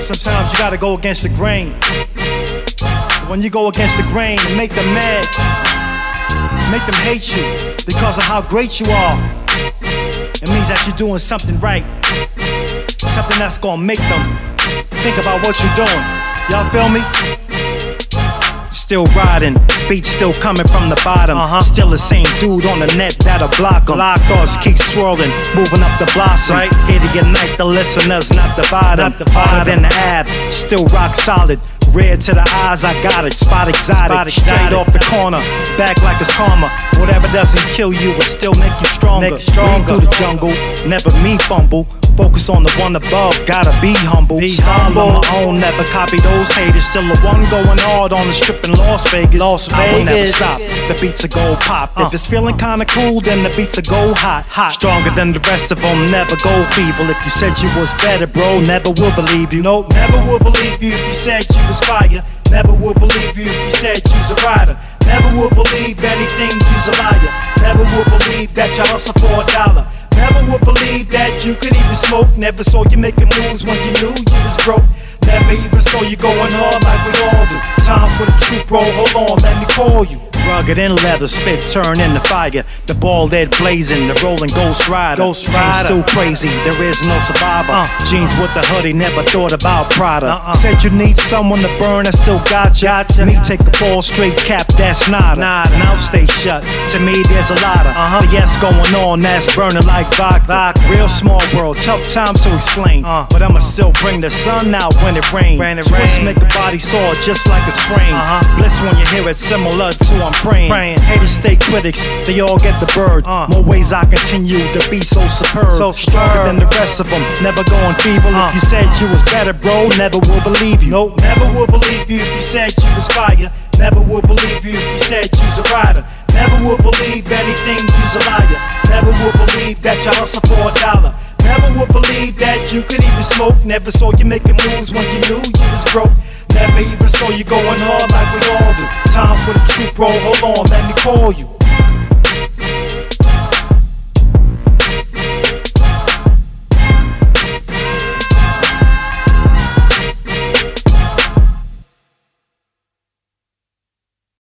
Sometimes you gotta go against the grain. When you go against the grain, make them mad, make them hate you because of how great you are. It means that you're doing something right, something that's gonna make them think about what you're doing. Y'all feel me? Still riding, beats still coming from the bottom. Uh-huh. Still the same dude on the net that'll block them. Block thoughts keep swirling, moving up the blossom. Right. Here to unite the listeners, not the bottom. Not the Harder than the ab, still rock solid. Red to the eyes, I got it. Spot exotic, Spot exotic. straight off the corner. Back like it's karma. Whatever doesn't kill you will still make you stronger. Make you stronger. through the jungle, never me fumble. Focus on the one above, gotta be humble. Be Style on my own, never copy those haters. Still the one going hard on the strip in Las Vegas. Las Vegas. I will never stop. The beats are go pop. Uh. If it's feeling kinda cool, then the beats are go hot. Hot. Stronger than the rest of them, never go feeble. If you said you was better, bro, never will believe you. Nope, never will believe you if you said you was fire. Never would believe you you said you's a rider. Never would believe anything you's a liar. Never would believe that you hustle for a dollar. Never would believe that you could even smoke. Never saw you making moves when you knew you was broke. Never even saw you going hard like we all do. Time for the truth, bro. Hold on, let me call you. Rugged in leather, spit turn in the fire. The ball dead blazing, the rolling ghost rider. Ghost rider. Still crazy, there is no survivor. Uh. Jeans with the hoodie, never thought about Prada. Uh-uh. Said you need someone to burn, I still got ya. Gotcha. Me take the fall straight cap, that's nada. nada. Mouth stay shut. To me, there's a lot of uh-huh. yes going on, that's burning like vodka. vodka. Real small world, tough times to explain. Uh. But I'ma still bring the sun out when it rains. Rain it Twist rain. make the body sore just like a sprain. Uh-huh. Bliss when you hear it similar to I'm praying. praying. Haters stay critics, they all get the bird. Uh. More ways I continue to be so superb. So stronger than the rest of them, never going feeble. Uh. If you said you was better, bro, never will believe you. Nope, never will believe you if you said you was fire. Never would believe you if you said you's a rider. Never would believe anything you's a liar. Never would believe that you hustle for a dollar. Never would believe that you could even smoke. Never saw you making moves when you knew you was broke. Never even saw you going hard like we all do. Time for the truth, bro. Hold on, let me call you.